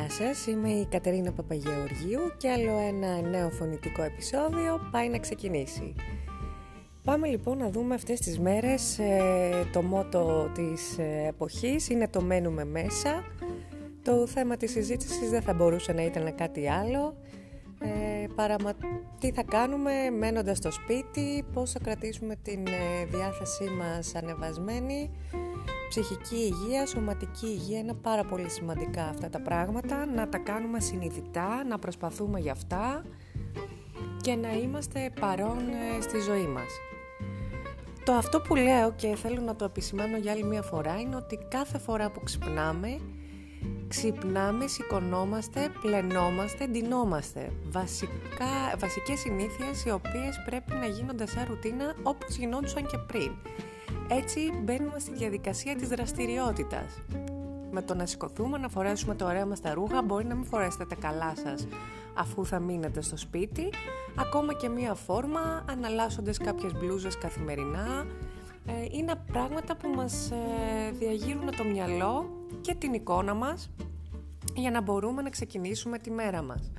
Γεια σας, είμαι η Κατερίνα Παπαγεωργίου και άλλο ένα νέο φωνητικό επεισόδιο πάει να ξεκινήσει. Πάμε λοιπόν να δούμε αυτές τις μέρες ε, το μότο της ε, εποχής, είναι το μένουμε μέσα. Το θέμα της συζήτησης δεν θα μπορούσε να ήταν κάτι άλλο, ε, παρά τι θα κάνουμε μένοντας στο σπίτι, πώς θα κρατήσουμε την ε, διάθεσή μας ανεβασμένη, ψυχική υγεία, σωματική υγεία είναι πάρα πολύ σημαντικά αυτά τα πράγματα, να τα κάνουμε συνειδητά, να προσπαθούμε για αυτά και να είμαστε παρόν ε, στη ζωή μας. Το αυτό που λέω και θέλω να το επισημάνω για άλλη μια φορά είναι ότι κάθε φορά που ξυπνάμε, ξυπνάμε, σηκωνόμαστε, πλενόμαστε, ντυνόμαστε. Βασικά, βασικές συνήθειες οι οποίες πρέπει να γίνονται σαν ρουτίνα όπως γινόντουσαν και πριν. Έτσι μπαίνουμε στη διαδικασία της δραστηριότητας. Με το να σηκωθούμε, να φορέσουμε το ωραία μας τα ρούχα, μπορεί να μην φορέσετε τα καλά σας αφού θα μείνετε στο σπίτι, ακόμα και μία φόρμα, αναλάσσοντας κάποιες μπλούζες καθημερινά. Ε, είναι πράγματα που μας ε, διαγείρουν το μυαλό και την εικόνα μας για να μπορούμε να ξεκινήσουμε τη μέρα μας.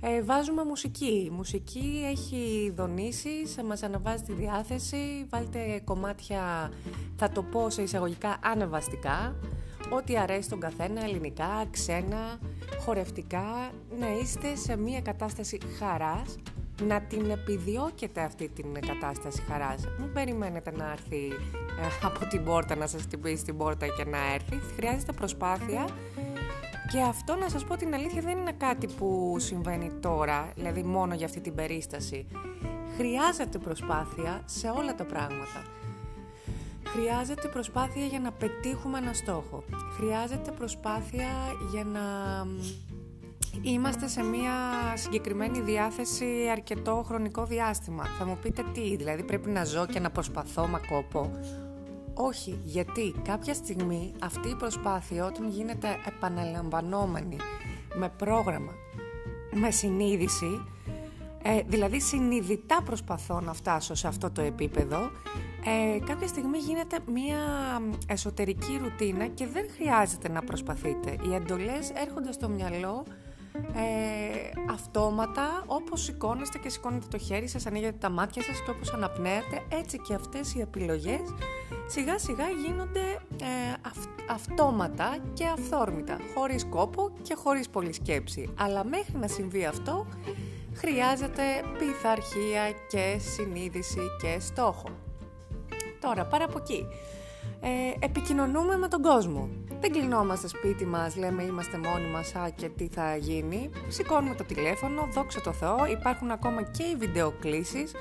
Ε, βάζουμε μουσική. Η μουσική έχει δονήσεις, μας αναβάζει τη διάθεση. Βάλτε κομμάτια, θα το πω σε εισαγωγικά, ανεβαστικά. Ό,τι αρέσει τον καθένα, ελληνικά, ξένα, χορευτικά. Να είστε σε μια κατάσταση χαράς, να την επιδιώκετε αυτή την κατάσταση χαράς. Μην περιμένετε να έρθει ε, από την πόρτα, να σας χτυπήσει την πόρτα και να έρθει. Χρειάζεται προσπάθεια και αυτό να σας πω την αλήθεια δεν είναι κάτι που συμβαίνει τώρα, δηλαδή μόνο για αυτή την περίσταση. Χρειάζεται προσπάθεια σε όλα τα πράγματα. Χρειάζεται προσπάθεια για να πετύχουμε ένα στόχο. Χρειάζεται προσπάθεια για να είμαστε σε μια συγκεκριμένη διάθεση αρκετό χρονικό διάστημα. Θα μου πείτε τι, δηλαδή πρέπει να ζω και να προσπαθώ μα κόπο. Όχι, γιατί κάποια στιγμή αυτή η προσπάθεια όταν γίνεται επαναλαμβανόμενη με πρόγραμμα, με συνείδηση, ε, δηλαδή συνειδητά προσπαθώ να φτάσω σε αυτό το επίπεδο, ε, κάποια στιγμή γίνεται μια εσωτερική ρουτίνα και δεν χρειάζεται να προσπαθείτε. Οι εντολές έρχονται στο μυαλό ε, αυτόματα όπως σηκώνεστε και σηκώνετε το χέρι σας, ανοίγετε τα μάτια σας και όπως αναπνέετε έτσι και αυτές οι επιλογές σιγά σιγά γίνονται ε, αυτόματα και αυθόρμητα χωρίς κόπο και χωρίς πολλή σκέψη αλλά μέχρι να συμβεί αυτό χρειάζεται πειθαρχία και συνείδηση και στόχο τώρα πάρα από εκεί ε, επικοινωνούμε με τον κόσμο. Δεν κλεινόμαστε σπίτι μας, λέμε είμαστε μόνοι μας, α και τι θα γίνει. Σηκώνουμε το τηλέφωνο, δόξα τω Θεώ, υπάρχουν ακόμα και οι βιντεοκλήσεις.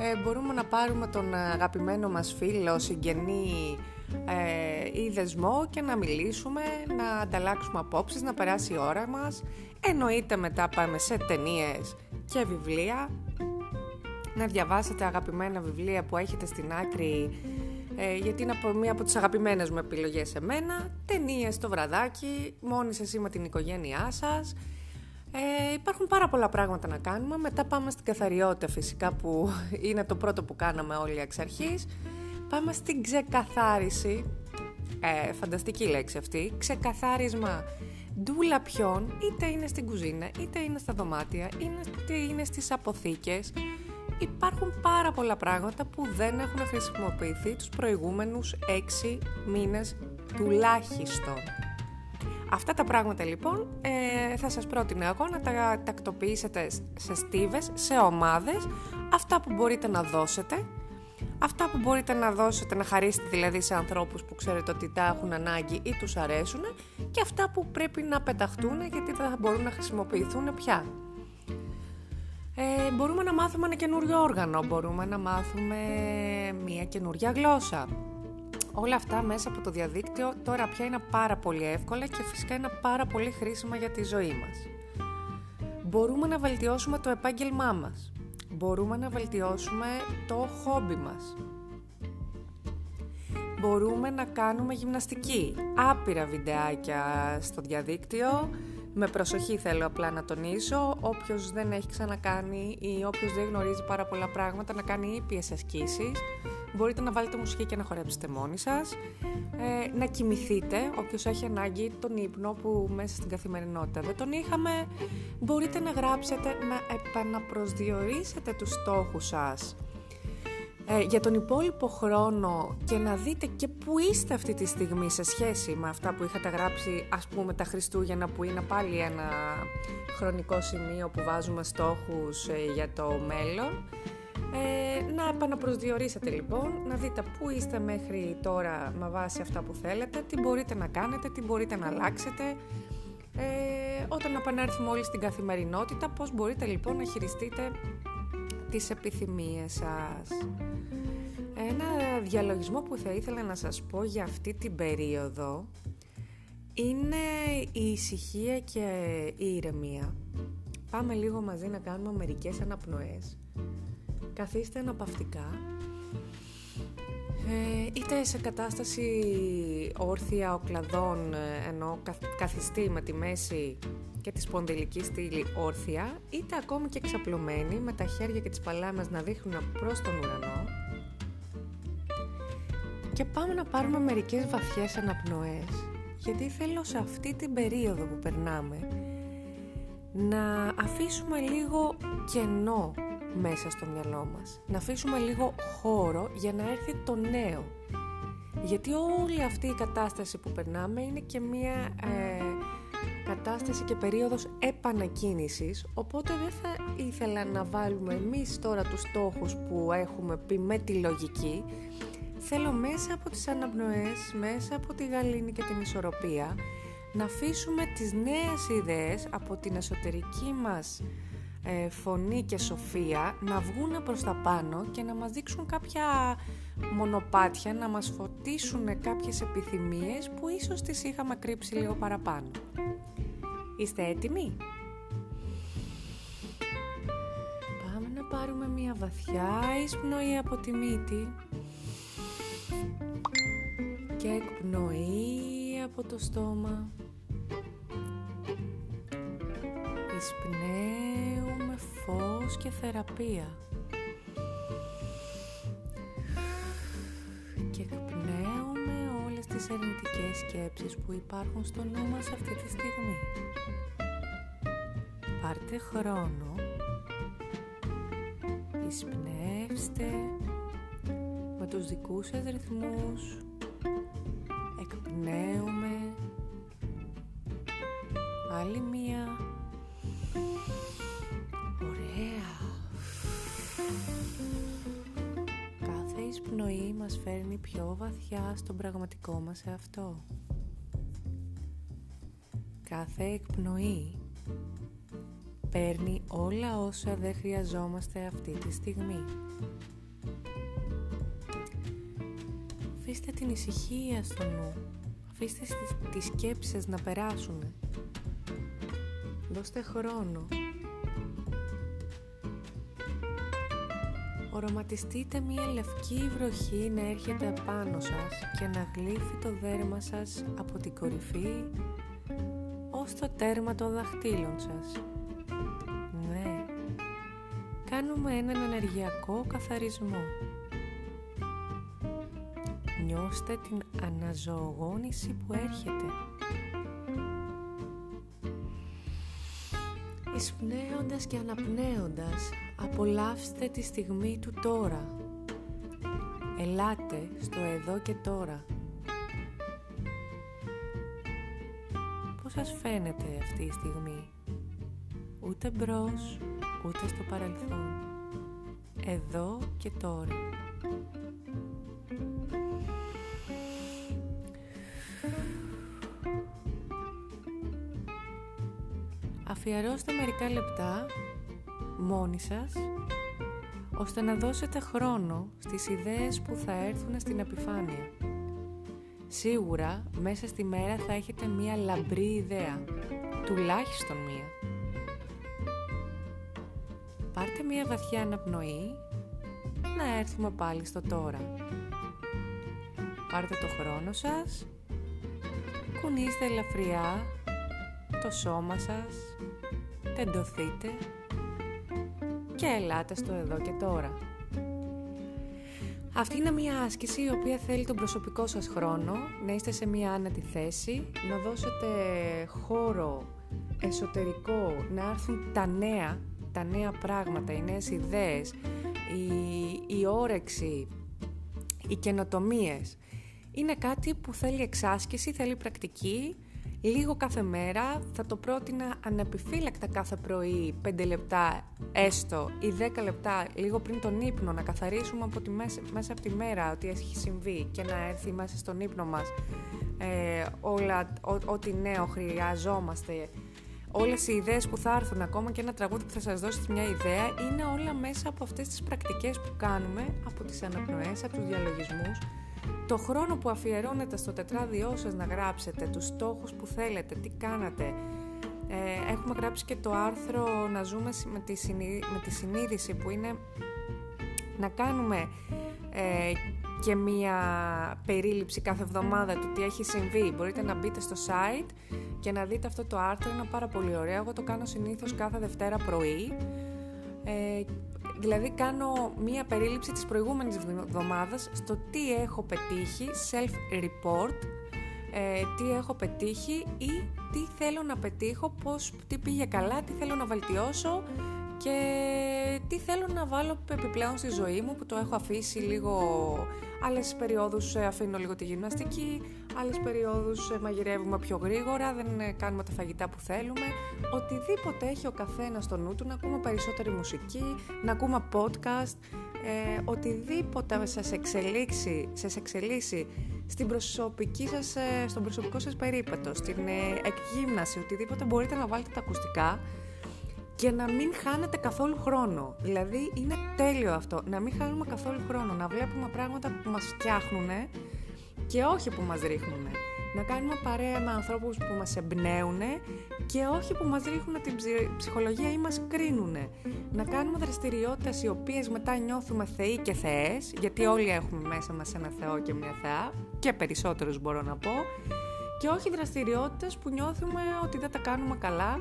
Ε, μπορούμε να πάρουμε τον αγαπημένο μας φίλο, συγγενή ε, ή δεσμό και να μιλήσουμε, να ανταλλάξουμε απόψεις, να περάσει η ώρα μας. Εννοείται μετά πάμε σε ταινίες και βιβλία. Να διαβάσετε αγαπημένα βιβλία που έχετε στην άκρη ε, γιατί είναι από μία από τις αγαπημένες μου επιλογές σε μένα, ταινίες στο βραδάκι, μόνοι εσύ με την οικογένειά σας. Ε, υπάρχουν πάρα πολλά πράγματα να κάνουμε, μετά πάμε στην καθαριότητα φυσικά που είναι το πρώτο που κάναμε όλοι εξ αρχής. Πάμε στην ξεκαθάριση, ε, φανταστική λέξη αυτή, ξεκαθάρισμα. Ντούλα ποιον, είτε είναι στην κουζίνα, είτε είναι στα δωμάτια, είτε είναι στις αποθήκες, υπάρχουν πάρα πολλά πράγματα που δεν έχουν χρησιμοποιηθεί τους προηγούμενους έξι μήνες τουλάχιστον. Αυτά τα πράγματα λοιπόν ε, θα σας πρότεινα εγώ να τα τακτοποιήσετε σε στίβες, σε ομάδες, αυτά που μπορείτε να δώσετε, αυτά που μπορείτε να δώσετε, να χαρίσετε δηλαδή σε ανθρώπους που ξέρετε ότι τα έχουν ανάγκη ή τους αρέσουν και αυτά που πρέπει να πεταχτούν γιατί δεν θα μπορούν να χρησιμοποιηθούν πια. Ε, μπορούμε να μάθουμε ένα καινούριο όργανο, μπορούμε να μάθουμε μια καινούρια γλώσσα. Όλα αυτά μέσα από το διαδίκτυο τώρα πια είναι πάρα πολύ εύκολα και φυσικά είναι πάρα πολύ χρήσιμα για τη ζωή μας. Μπορούμε να βελτιώσουμε το επάγγελμά μας. Μπορούμε να βελτιώσουμε το χόμπι μας. Μπορούμε να κάνουμε γυμναστική. Άπειρα βιντεάκια στο διαδίκτυο με προσοχή θέλω απλά να τονίσω, όποιος δεν έχει ξανακάνει ή όποιος δεν γνωρίζει πάρα πολλά πράγματα να κάνει ήπιες ασκήσεις, Μπορείτε να βάλετε μουσική και να χορέψετε μόνοι σας. Ε, να κοιμηθείτε, όποιος έχει ανάγκη τον ύπνο που μέσα στην καθημερινότητα δεν τον είχαμε. Μπορείτε να γράψετε, να επαναπροσδιορίσετε τους στόχους σας. Ε, για τον υπόλοιπο χρόνο και να δείτε και πού είστε αυτή τη στιγμή σε σχέση με αυτά που είχατε γράψει ας πούμε τα Χριστούγεννα που είναι πάλι ένα χρονικό σημείο που βάζουμε στόχους ε, για το μέλλον ε, να επαναπροσδιορίσετε λοιπόν, να δείτε πού είστε μέχρι τώρα με βάση αυτά που θέλετε, τι μπορείτε να κάνετε, τι μπορείτε να αλλάξετε. Ε, όταν επανέλθουμε όλοι στην καθημερινότητα, πώς μπορείτε λοιπόν να χειριστείτε τις επιθυμίες σας. Ένα διαλογισμό που θα ήθελα να σας πω για αυτή την περίοδο είναι η ησυχία και η ηρεμία. Πάμε λίγο μαζί να κάνουμε μερικές αναπνοές καθίστε αναπαυτικά ε, είτε σε κατάσταση όρθια οκλαδών ε, ενώ καθιστεί με τη μέση και τη σπονδυλική στήλη όρθια είτε ακόμη και εξαπλωμένη με τα χέρια και τις παλάμες να δείχνουν προς τον ουρανό και πάμε να πάρουμε μερικές βαθιές αναπνοές γιατί θέλω σε αυτή την περίοδο που περνάμε να αφήσουμε λίγο κενό μέσα στο μυαλό μας. Να αφήσουμε λίγο χώρο για να έρθει το νέο. Γιατί όλη αυτή η κατάσταση που περνάμε είναι και μία ε, κατάσταση και περίοδος επανακίνησης, οπότε δεν θα ήθελα να βάλουμε εμείς τώρα τους στόχους που έχουμε πει με τη λογική. Θέλω μέσα από τις αναπνοές, μέσα από τη γαλήνη και την ισορροπία, να αφήσουμε τις νέες ιδέες από την εσωτερική μας ε, φωνή και σοφία να βγουν προς τα πάνω και να μας δείξουν κάποια μονοπάτια, να μας φωτίσουν κάποιες επιθυμίες που ίσως τις είχαμε κρύψει λίγο παραπάνω. Είστε έτοιμοι; Πάμε να πάρουμε μια βαθιά εισπνοή από τη μύτη και εκπνοή από το στόμα. Εισπνέουμε φως και θεραπεία. Τις αρνητικές σκέψεις που υπάρχουν στο νου μας αυτή τη στιγμή. Πάρτε χρόνο, εισπνεύστε με τους δικούς σας ρυθμούς, εκπνέουμε, άλλη μία εισπνοή μας φέρνει πιο βαθιά στον πραγματικό μας εαυτό. Κάθε εκπνοή παίρνει όλα όσα δεν χρειαζόμαστε αυτή τη στιγμή. Αφήστε την ησυχία στο νου. Αφήστε τις σκέψεις να περάσουν. Δώστε χρόνο Οραματιστείτε μία λευκή βροχή να έρχεται απάνω σας και να γλύφει το δέρμα σας από την κορυφή ως το τέρμα των δαχτύλων σας. Ναι, κάνουμε έναν ενεργειακό καθαρισμό. Νιώστε την αναζωογόνηση που έρχεται. Εισπνέοντας και αναπνέοντας Απολαύστε τη στιγμή του τώρα. Ελάτε στο εδώ και τώρα. Πώς σας φαίνεται αυτή η στιγμή; Ούτε μπρος, ούτε στο παρελθόν. Εδώ και τώρα. Αφιερώστε μερικά λεπτά μόνοι σας ώστε να δώσετε χρόνο στις ιδέες που θα έρθουν στην επιφάνεια. Σίγουρα μέσα στη μέρα θα έχετε μία λαμπρή ιδέα, τουλάχιστον μία. Πάρτε μία βαθιά αναπνοή να έρθουμε πάλι στο τώρα. Πάρτε το χρόνο σας, κουνήστε ελαφριά το σώμα σας, τεντωθείτε και ελάτε στο εδώ και τώρα. Αυτή είναι μια άσκηση η οποία θέλει τον προσωπικό σας χρόνο, να είστε σε μια άνετη θέση, να δώσετε χώρο εσωτερικό, να έρθουν τα νέα, τα νέα πράγματα, οι νέες ιδέες, η, η όρεξη, οι καινοτομίες. Είναι κάτι που θέλει εξάσκηση, θέλει πρακτική, λίγο κάθε μέρα. Θα το πρότεινα ανεπιφύλακτα κάθε πρωί 5 λεπτά έστω ή 10 λεπτά λίγο πριν τον ύπνο να καθαρίσουμε από τη μέσα, μέσα από τη μέρα ότι έχει συμβεί και να έρθει μέσα στον ύπνο μας ε, όλα, ό,τι νέο χρειαζόμαστε όλες οι ιδέες που θα έρθουν ακόμα και ένα τραγούδι που θα σας δώσει μια ιδέα είναι όλα μέσα από αυτές τις πρακτικές που κάνουμε από τις αναπνοές, από τους διαλογισμούς το χρόνο που αφιερώνετε στο τετράδιό σας να γράψετε, τους στόχους που θέλετε, τι κάνατε. Ε, έχουμε γράψει και το άρθρο να ζούμε με τη, με τη συνείδηση που είναι να κάνουμε ε, και μία περίληψη κάθε εβδομάδα του τι έχει συμβεί. Μπορείτε να μπείτε στο site και να δείτε αυτό το άρθρο, είναι πάρα πολύ ωραίο. Εγώ το κάνω συνήθως κάθε Δευτέρα πρωί. Ε, Δηλαδή κάνω μία περίληψη της προηγούμενης εβδομάδας στο τι έχω πετύχει, self-report, ε, τι έχω πετύχει ή τι θέλω να πετύχω, πώς, τι πήγε καλά, τι θέλω να βελτιώσω και τι θέλω να βάλω επιπλέον στη ζωή μου που το έχω αφήσει λίγο άλλες περιόδους ε, αφήνω λίγο τη γυμναστική άλλες περιόδους ε, μαγειρεύουμε πιο γρήγορα δεν ε, κάνουμε τα φαγητά που θέλουμε. Οτιδήποτε έχει ο καθένας στο νου του να ακούμε περισσότερη μουσική να ακούμε podcast ε, οτιδήποτε σας εξελίξει, σας εξελίσσει στην προσωπική σας, στον προσωπικό σας περίπατο, στην εκγύμναση, οτιδήποτε μπορείτε να βάλετε τα ακουστικά και να μην χάνετε καθόλου χρόνο. Δηλαδή είναι τέλειο αυτό, να μην χάνουμε καθόλου χρόνο, να βλέπουμε πράγματα που μας φτιάχνουν και όχι που μας ρίχνουν. Να κάνουμε παρέα με ανθρώπους που μας εμπνέουν και όχι που μας ρίχνουν την ψυχολογία ή μας κρίνουν. Να κάνουμε δραστηριότητες οι οποίες μετά νιώθουμε θεοί και θεές, γιατί όλοι έχουμε μέσα μας ένα θεό και μια θεά, και περισσότερους μπορώ να πω, και όχι δραστηριότητες που νιώθουμε ότι δεν τα κάνουμε καλά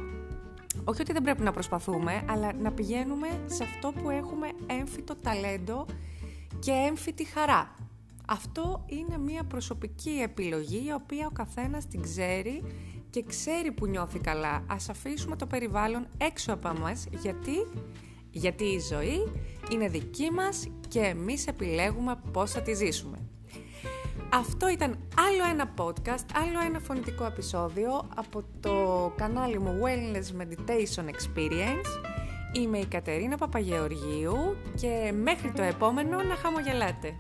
όχι ότι δεν πρέπει να προσπαθούμε, αλλά να πηγαίνουμε σε αυτό που έχουμε έμφυτο ταλέντο και έμφυτη χαρά. Αυτό είναι μια προσωπική επιλογή η οποία ο καθένας την ξέρει και ξέρει που νιώθει καλά. Ας αφήσουμε το περιβάλλον έξω από μας γιατί, γιατί η ζωή είναι δική μας και εμείς επιλέγουμε πώς θα τη ζήσουμε. Αυτό ήταν άλλο ένα podcast, άλλο ένα φωνητικό επεισόδιο από το κανάλι μου Wellness Meditation Experience. Είμαι η Κατερίνα Παπαγεωργίου και μέχρι το επόμενο να χαμογελάτε.